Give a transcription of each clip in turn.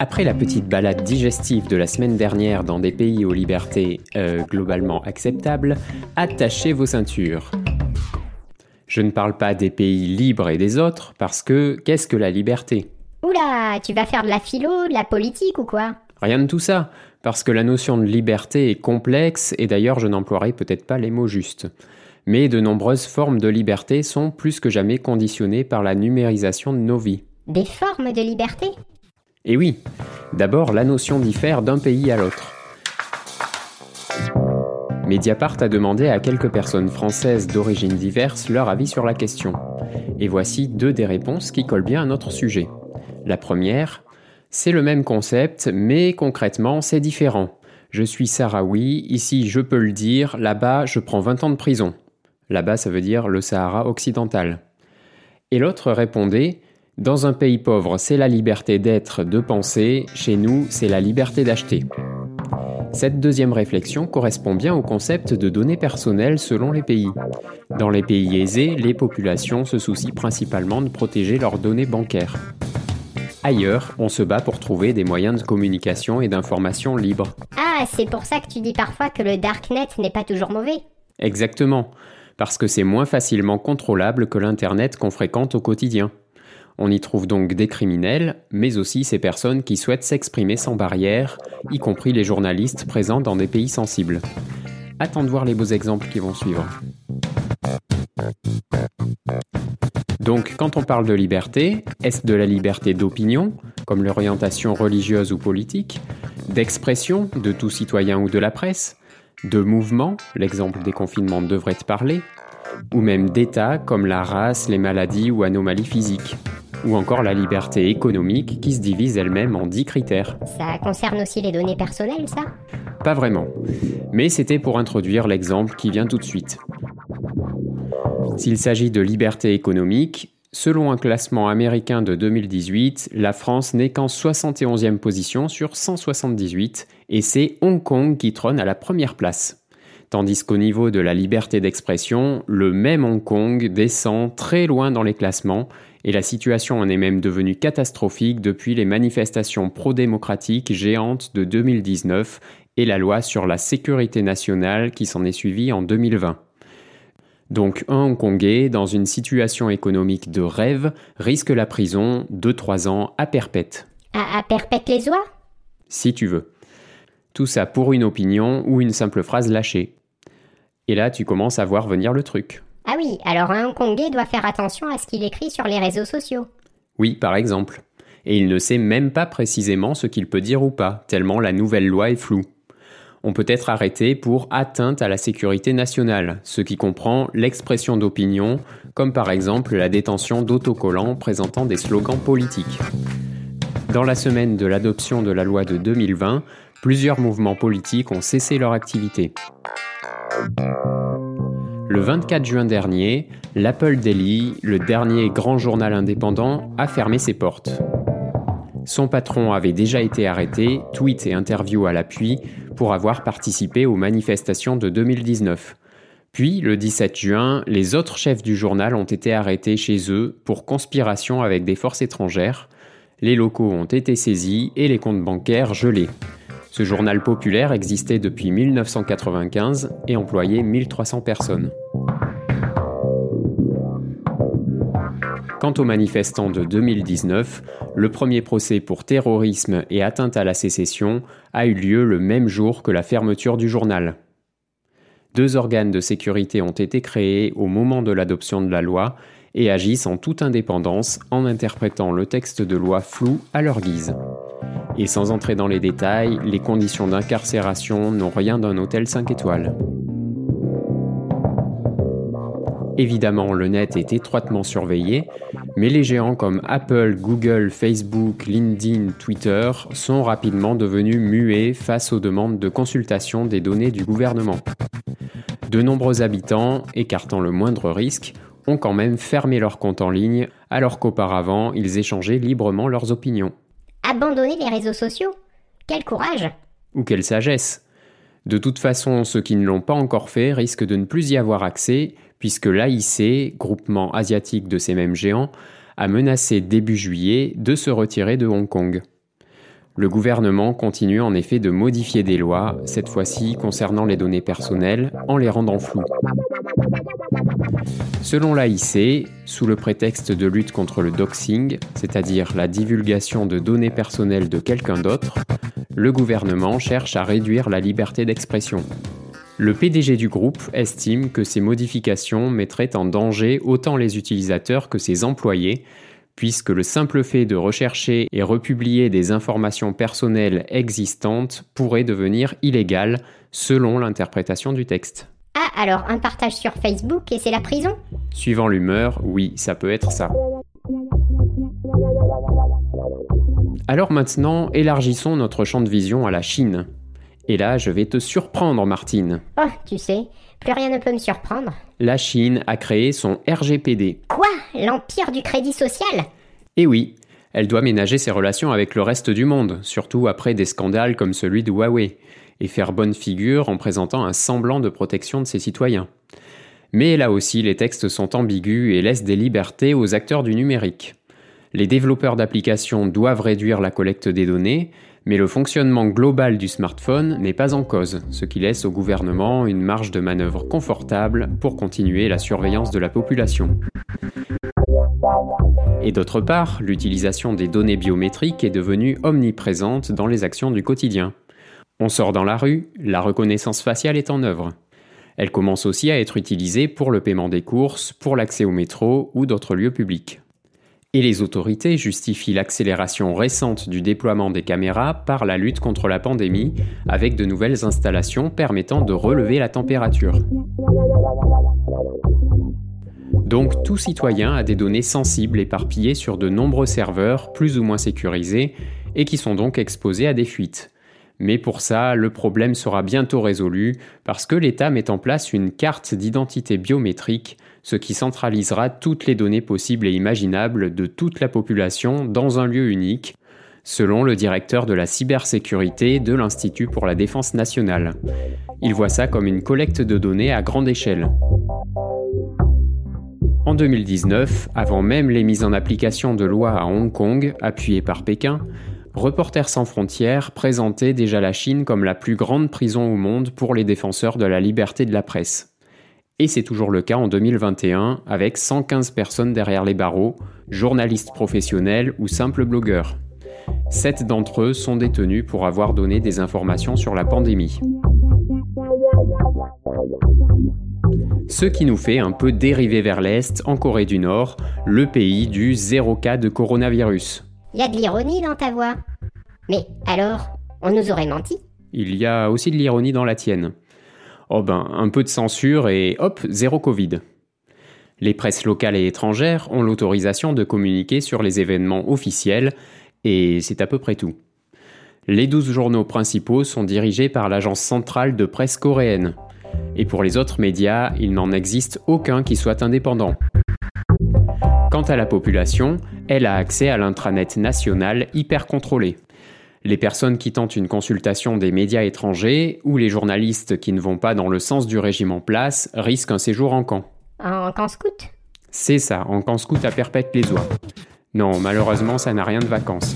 Après la petite balade digestive de la semaine dernière dans des pays aux libertés euh, globalement acceptables, attachez vos ceintures. Je ne parle pas des pays libres et des autres, parce que qu'est-ce que la liberté? Oula, tu vas faire de la philo, de la politique ou quoi? Rien de tout ça, parce que la notion de liberté est complexe et d'ailleurs je n'emploierai peut-être pas les mots justes. Mais de nombreuses formes de liberté sont plus que jamais conditionnées par la numérisation de nos vies. Des formes de liberté? Et oui, d'abord la notion diffère d'un pays à l'autre. Mediapart a demandé à quelques personnes françaises d'origine diverses leur avis sur la question. Et voici deux des réponses qui collent bien à notre sujet. La première, c'est le même concept, mais concrètement c'est différent. Je suis sahraoui, ici je peux le dire, là-bas je prends 20 ans de prison. Là-bas ça veut dire le Sahara occidental. Et l'autre répondait, dans un pays pauvre, c'est la liberté d'être, de penser, chez nous, c'est la liberté d'acheter. Cette deuxième réflexion correspond bien au concept de données personnelles selon les pays. Dans les pays aisés, les populations se soucient principalement de protéger leurs données bancaires. Ailleurs, on se bat pour trouver des moyens de communication et d'information libres. Ah, c'est pour ça que tu dis parfois que le darknet n'est pas toujours mauvais. Exactement, parce que c'est moins facilement contrôlable que l'Internet qu'on fréquente au quotidien. On y trouve donc des criminels, mais aussi ces personnes qui souhaitent s'exprimer sans barrière, y compris les journalistes présents dans des pays sensibles. Attends de voir les beaux exemples qui vont suivre. Donc quand on parle de liberté, est-ce de la liberté d'opinion, comme l'orientation religieuse ou politique, d'expression de tout citoyen ou de la presse, de mouvement, l'exemple des confinements devrait parler, ou même d'état comme la race, les maladies ou anomalies physiques ou encore la liberté économique qui se divise elle-même en 10 critères. Ça concerne aussi les données personnelles, ça? Pas vraiment. Mais c'était pour introduire l'exemple qui vient tout de suite. S'il s'agit de liberté économique, selon un classement américain de 2018, la France n'est qu'en 71e position sur 178 et c'est Hong Kong qui trône à la première place. Tandis qu'au niveau de la liberté d'expression, le même Hong Kong descend très loin dans les classements et la situation en est même devenue catastrophique depuis les manifestations pro-démocratiques géantes de 2019 et la loi sur la sécurité nationale qui s'en est suivie en 2020. Donc un Hongkongais, dans une situation économique de rêve, risque la prison de 3 ans à perpète. À, à perpète les oies? Si tu veux. Tout ça pour une opinion ou une simple phrase lâchée. Et là, tu commences à voir venir le truc. Ah oui, alors un Hongkongais doit faire attention à ce qu'il écrit sur les réseaux sociaux. Oui, par exemple. Et il ne sait même pas précisément ce qu'il peut dire ou pas, tellement la nouvelle loi est floue. On peut être arrêté pour atteinte à la sécurité nationale, ce qui comprend l'expression d'opinion, comme par exemple la détention d'autocollants présentant des slogans politiques. Dans la semaine de l'adoption de la loi de 2020, plusieurs mouvements politiques ont cessé leur activité. Le 24 juin dernier, l'Apple Daily, le dernier grand journal indépendant, a fermé ses portes. Son patron avait déjà été arrêté, tweets et interviews à l'appui, pour avoir participé aux manifestations de 2019. Puis, le 17 juin, les autres chefs du journal ont été arrêtés chez eux pour conspiration avec des forces étrangères. Les locaux ont été saisis et les comptes bancaires gelés. Ce journal populaire existait depuis 1995 et employait 1300 personnes. Quant aux manifestants de 2019, le premier procès pour terrorisme et atteinte à la sécession a eu lieu le même jour que la fermeture du journal. Deux organes de sécurité ont été créés au moment de l'adoption de la loi et agissent en toute indépendance en interprétant le texte de loi flou à leur guise. Et sans entrer dans les détails, les conditions d'incarcération n'ont rien d'un hôtel 5 étoiles. Évidemment, le net est étroitement surveillé, mais les géants comme Apple, Google, Facebook, LinkedIn, Twitter sont rapidement devenus muets face aux demandes de consultation des données du gouvernement. De nombreux habitants, écartant le moindre risque, ont quand même fermé leur compte en ligne, alors qu'auparavant ils échangeaient librement leurs opinions. Abandonner les réseaux sociaux Quel courage Ou quelle sagesse De toute façon, ceux qui ne l'ont pas encore fait risquent de ne plus y avoir accès, puisque l'AIC, groupement asiatique de ces mêmes géants, a menacé début juillet de se retirer de Hong Kong. Le gouvernement continue en effet de modifier des lois, cette fois-ci concernant les données personnelles, en les rendant floues. Selon l'AIC, sous le prétexte de lutte contre le doxing, c'est-à-dire la divulgation de données personnelles de quelqu'un d'autre, le gouvernement cherche à réduire la liberté d'expression. Le PDG du groupe estime que ces modifications mettraient en danger autant les utilisateurs que ses employés, puisque le simple fait de rechercher et republier des informations personnelles existantes pourrait devenir illégal selon l'interprétation du texte. Alors un partage sur Facebook et c'est la prison? Suivant l'humeur, oui, ça peut être ça. Alors maintenant, élargissons notre champ de vision à la Chine. Et là, je vais te surprendre, Martine. Oh, tu sais, plus rien ne peut me surprendre. La Chine a créé son RGPD. Quoi? L'empire du crédit social? Eh oui, elle doit ménager ses relations avec le reste du monde, surtout après des scandales comme celui de Huawei, et faire bonne figure en présentant un semblant de protection de ses citoyens. Mais là aussi, les textes sont ambigus et laissent des libertés aux acteurs du numérique. Les développeurs d'applications doivent réduire la collecte des données, mais le fonctionnement global du smartphone n'est pas en cause, ce qui laisse au gouvernement une marge de manœuvre confortable pour continuer la surveillance de la population. Et d'autre part, l'utilisation des données biométriques est devenue omniprésente dans les actions du quotidien. On sort dans la rue, la reconnaissance faciale est en œuvre. Elle commence aussi à être utilisée pour le paiement des courses, pour l'accès au métro ou d'autres lieux publics. Et les autorités justifient l'accélération récente du déploiement des caméras par la lutte contre la pandémie, avec de nouvelles installations permettant de relever la température. Donc tout citoyen a des données sensibles éparpillées sur de nombreux serveurs plus ou moins sécurisés et qui sont donc exposés à des fuites. Mais pour ça, le problème sera bientôt résolu parce que l'État met en place une carte d'identité biométrique ce qui centralisera toutes les données possibles et imaginables de toute la population dans un lieu unique, selon le directeur de la cybersécurité de l'Institut pour la défense nationale. Il voit ça comme une collecte de données à grande échelle. En 2019, avant même les mises en application de lois à Hong Kong, appuyées par Pékin, Reporters sans frontières présentait déjà la Chine comme la plus grande prison au monde pour les défenseurs de la liberté de la presse. Et c'est toujours le cas en 2021 avec 115 personnes derrière les barreaux, journalistes professionnels ou simples blogueurs. Sept d'entre eux sont détenus pour avoir donné des informations sur la pandémie. Ce qui nous fait un peu dériver vers l'Est, en Corée du Nord, le pays du zéro cas de coronavirus. Il y a de l'ironie dans ta voix. Mais alors, on nous aurait menti Il y a aussi de l'ironie dans la tienne. Oh ben, un peu de censure et hop, zéro Covid. Les presses locales et étrangères ont l'autorisation de communiquer sur les événements officiels, et c'est à peu près tout. Les 12 journaux principaux sont dirigés par l'agence centrale de presse coréenne. Et pour les autres médias, il n'en existe aucun qui soit indépendant. Quant à la population, elle a accès à l'intranet national hyper contrôlé les personnes qui tentent une consultation des médias étrangers ou les journalistes qui ne vont pas dans le sens du régime en place risquent un séjour en camp. En camp scout? C'est ça, en camp scout à perpète les oies. Non, malheureusement, ça n'a rien de vacances.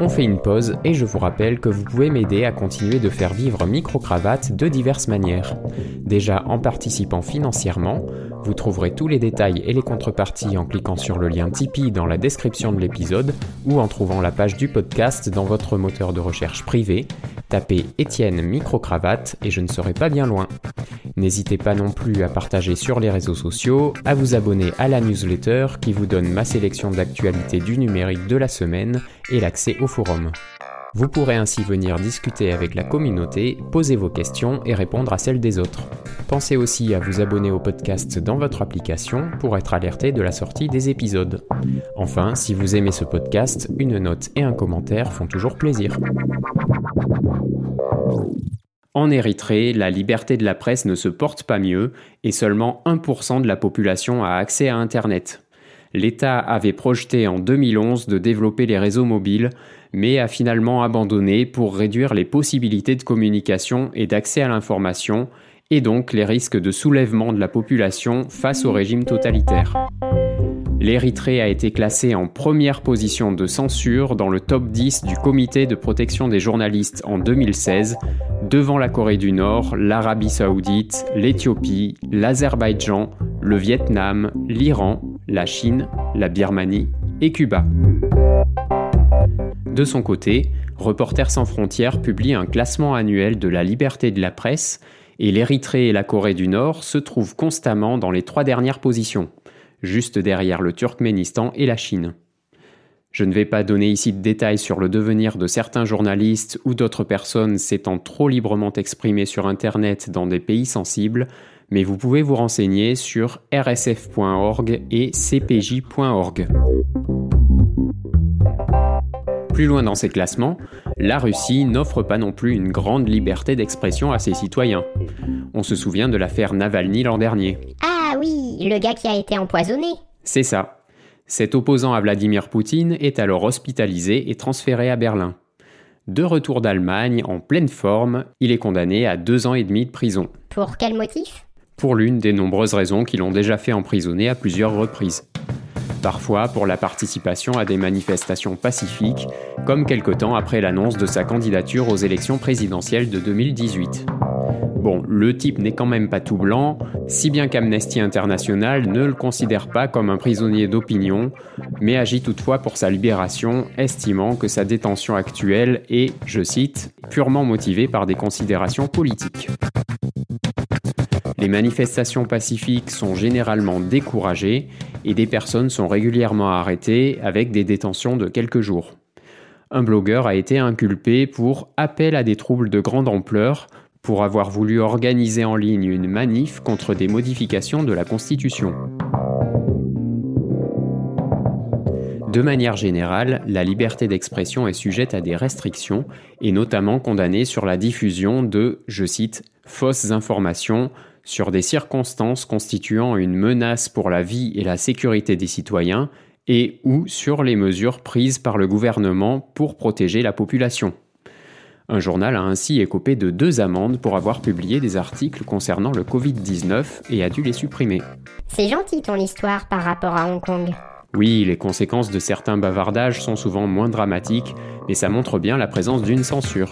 On fait une pause et je vous rappelle que vous pouvez m'aider à continuer de faire vivre Microcravate de diverses manières. Déjà en participant financièrement, vous trouverez tous les détails et les contreparties en cliquant sur le lien Tipeee dans la description de l'épisode ou en trouvant la page du podcast dans votre moteur de recherche privé. Tapez Étienne Microcravate et je ne serai pas bien loin. N'hésitez pas non plus à partager sur les réseaux sociaux, à vous abonner à la newsletter qui vous donne ma sélection d'actualités du numérique de la semaine et l'accès au forum. Vous pourrez ainsi venir discuter avec la communauté, poser vos questions et répondre à celles des autres. Pensez aussi à vous abonner au podcast dans votre application pour être alerté de la sortie des épisodes. Enfin, si vous aimez ce podcast, une note et un commentaire font toujours plaisir. En Érythrée, la liberté de la presse ne se porte pas mieux et seulement 1% de la population a accès à Internet. L'État avait projeté en 2011 de développer les réseaux mobiles, mais a finalement abandonné pour réduire les possibilités de communication et d'accès à l'information, et donc les risques de soulèvement de la population face au régime totalitaire. l'Érythrée a été classée en première position de censure dans le top 10 du Comité de protection des journalistes en 2016, devant la Corée du Nord, l'Arabie saoudite, l'Éthiopie, l'Azerbaïdjan, le Vietnam, l'Iran, la Chine, la Birmanie et Cuba. De son côté, Reporters sans frontières publie un classement annuel de la liberté de la presse et l'Érythrée et la Corée du Nord se trouvent constamment dans les trois dernières positions, juste derrière le Turkménistan et la Chine. Je ne vais pas donner ici de détails sur le devenir de certains journalistes ou d'autres personnes s'étant trop librement exprimées sur Internet dans des pays sensibles, mais vous pouvez vous renseigner sur rsf.org et cpj.org. Plus loin dans ces classements, la Russie n'offre pas non plus une grande liberté d'expression à ses citoyens. On se souvient de l'affaire Navalny l'an dernier. Ah oui, le gars qui a été empoisonné. C'est ça. Cet opposant à Vladimir Poutine est alors hospitalisé et transféré à Berlin. De retour d'Allemagne, en pleine forme, il est condamné à deux ans et demi de prison. Pour quel motif? Pour l'une des nombreuses raisons qui l'ont déjà fait emprisonner à plusieurs reprises parfois pour la participation à des manifestations pacifiques, comme quelque temps après l'annonce de sa candidature aux élections présidentielles de 2018. Bon, le type n'est quand même pas tout blanc, si bien qu'Amnesty International ne le considère pas comme un prisonnier d'opinion, mais agit toutefois pour sa libération, estimant que sa détention actuelle est, je cite, purement motivée par des considérations politiques. Les manifestations pacifiques sont généralement découragées et des personnes sont régulièrement arrêtées avec des détentions de quelques jours. Un blogueur a été inculpé pour appel à des troubles de grande ampleur pour avoir voulu organiser en ligne une manif contre des modifications de la Constitution. De manière générale, la liberté d'expression est sujette à des restrictions et notamment condamnée sur la diffusion de, je cite, fausses informations, sur des circonstances constituant une menace pour la vie et la sécurité des citoyens et ou sur les mesures prises par le gouvernement pour protéger la population. Un journal a ainsi écopé de deux amendes pour avoir publié des articles concernant le Covid-19 et a dû les supprimer. C'est gentil ton histoire par rapport à Hong Kong. Oui, les conséquences de certains bavardages sont souvent moins dramatiques, mais ça montre bien la présence d'une censure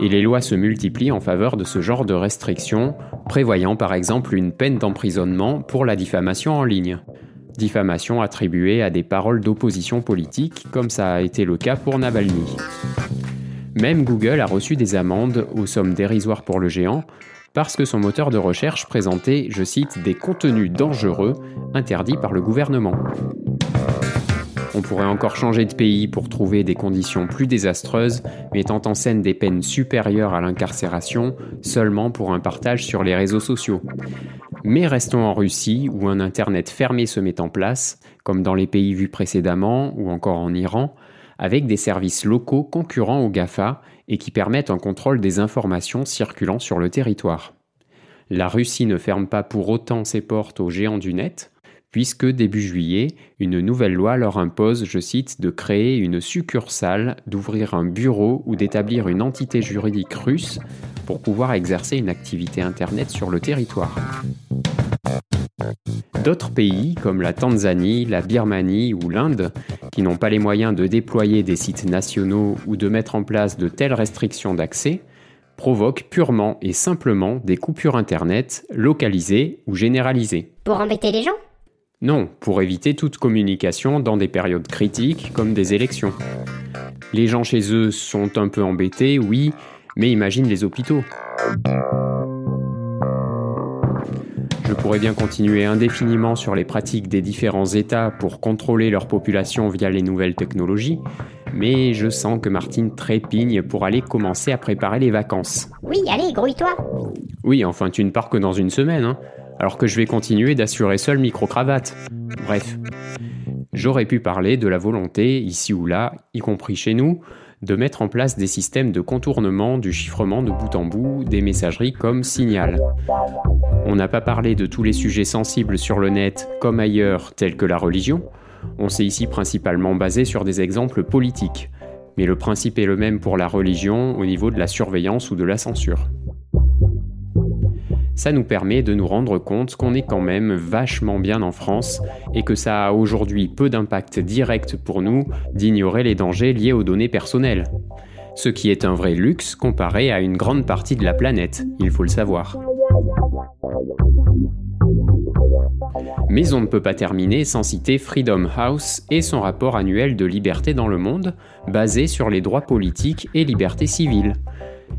et les lois se multiplient en faveur de ce genre de restrictions, prévoyant par exemple une peine d'emprisonnement pour la diffamation en ligne. Diffamation attribuée à des paroles d'opposition politique, comme ça a été le cas pour Navalny. Même Google a reçu des amendes aux sommes dérisoires pour le géant, parce que son moteur de recherche présentait, je cite, des contenus dangereux interdits par le gouvernement. On pourrait encore changer de pays pour trouver des conditions plus désastreuses, mettant en scène des peines supérieures à l'incarcération seulement pour un partage sur les réseaux sociaux. Mais restons en Russie, où un Internet fermé se met en place, comme dans les pays vus précédemment, ou encore en Iran, avec des services locaux concurrents aux GAFA et qui permettent un contrôle des informations circulant sur le territoire. La Russie ne ferme pas pour autant ses portes aux géants du net, puisque début juillet, une nouvelle loi leur impose, je cite, de créer une succursale, d'ouvrir un bureau ou d'établir une entité juridique russe pour pouvoir exercer une activité Internet sur le territoire. D'autres pays, comme la Tanzanie, la Birmanie ou l'Inde, qui n'ont pas les moyens de déployer des sites nationaux ou de mettre en place de telles restrictions d'accès, provoquent purement et simplement des coupures Internet localisées ou généralisées. Pour embêter les gens? Non, pour éviter toute communication dans des périodes critiques comme des élections. Les gens chez eux sont un peu embêtés, oui, mais imagine les hôpitaux. Je pourrais bien continuer indéfiniment sur les pratiques des différents États pour contrôler leur population via les nouvelles technologies, mais je sens que Martine trépigne pour aller commencer à préparer les vacances. Oui, allez, grouille-toi Oui, enfin tu ne pars que dans une semaine, hein alors que je vais continuer d'assurer seul micro-cravate. Bref, j'aurais pu parler de la volonté, ici ou là, y compris chez nous, de mettre en place des systèmes de contournement du chiffrement de bout en bout des messageries comme Signal. On n'a pas parlé de tous les sujets sensibles sur le net comme ailleurs, tels que la religion. On s'est ici principalement basé sur des exemples politiques. Mais le principe est le même pour la religion au niveau de la surveillance ou de la censure. Ça nous permet de nous rendre compte qu'on est quand même vachement bien en France et que ça a aujourd'hui peu d'impact direct pour nous d'ignorer les dangers liés aux données personnelles. Ce qui est un vrai luxe comparé à une grande partie de la planète, il faut le savoir. Mais on ne peut pas terminer sans citer Freedom House et son rapport annuel de liberté dans le monde, basé sur les droits politiques et libertés civiles.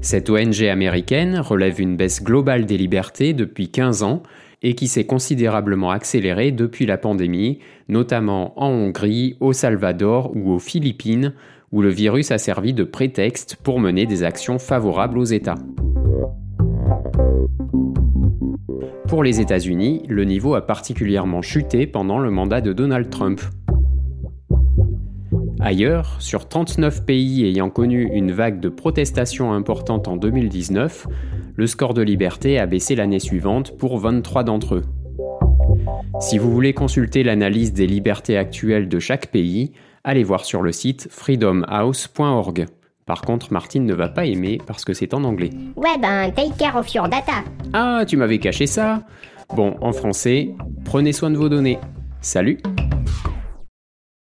Cette ONG américaine relève une baisse globale des libertés depuis 15 ans et qui s'est considérablement accélérée depuis la pandémie, notamment en Hongrie, au Salvador ou aux Philippines, où le virus a servi de prétexte pour mener des actions favorables aux États. Pour les États-Unis, le niveau a particulièrement chuté pendant le mandat de Donald Trump. Ailleurs, sur 39 pays ayant connu une vague de protestations importante en 2019, le score de liberté a baissé l'année suivante pour 23 d'entre eux. Si vous voulez consulter l'analyse des libertés actuelles de chaque pays, allez voir sur le site freedomhouse.org. Par contre, Martine ne va pas aimer parce que c'est en anglais. Ouais, ben, take care of your data. Ah, tu m'avais caché ça Bon, en français, prenez soin de vos données. Salut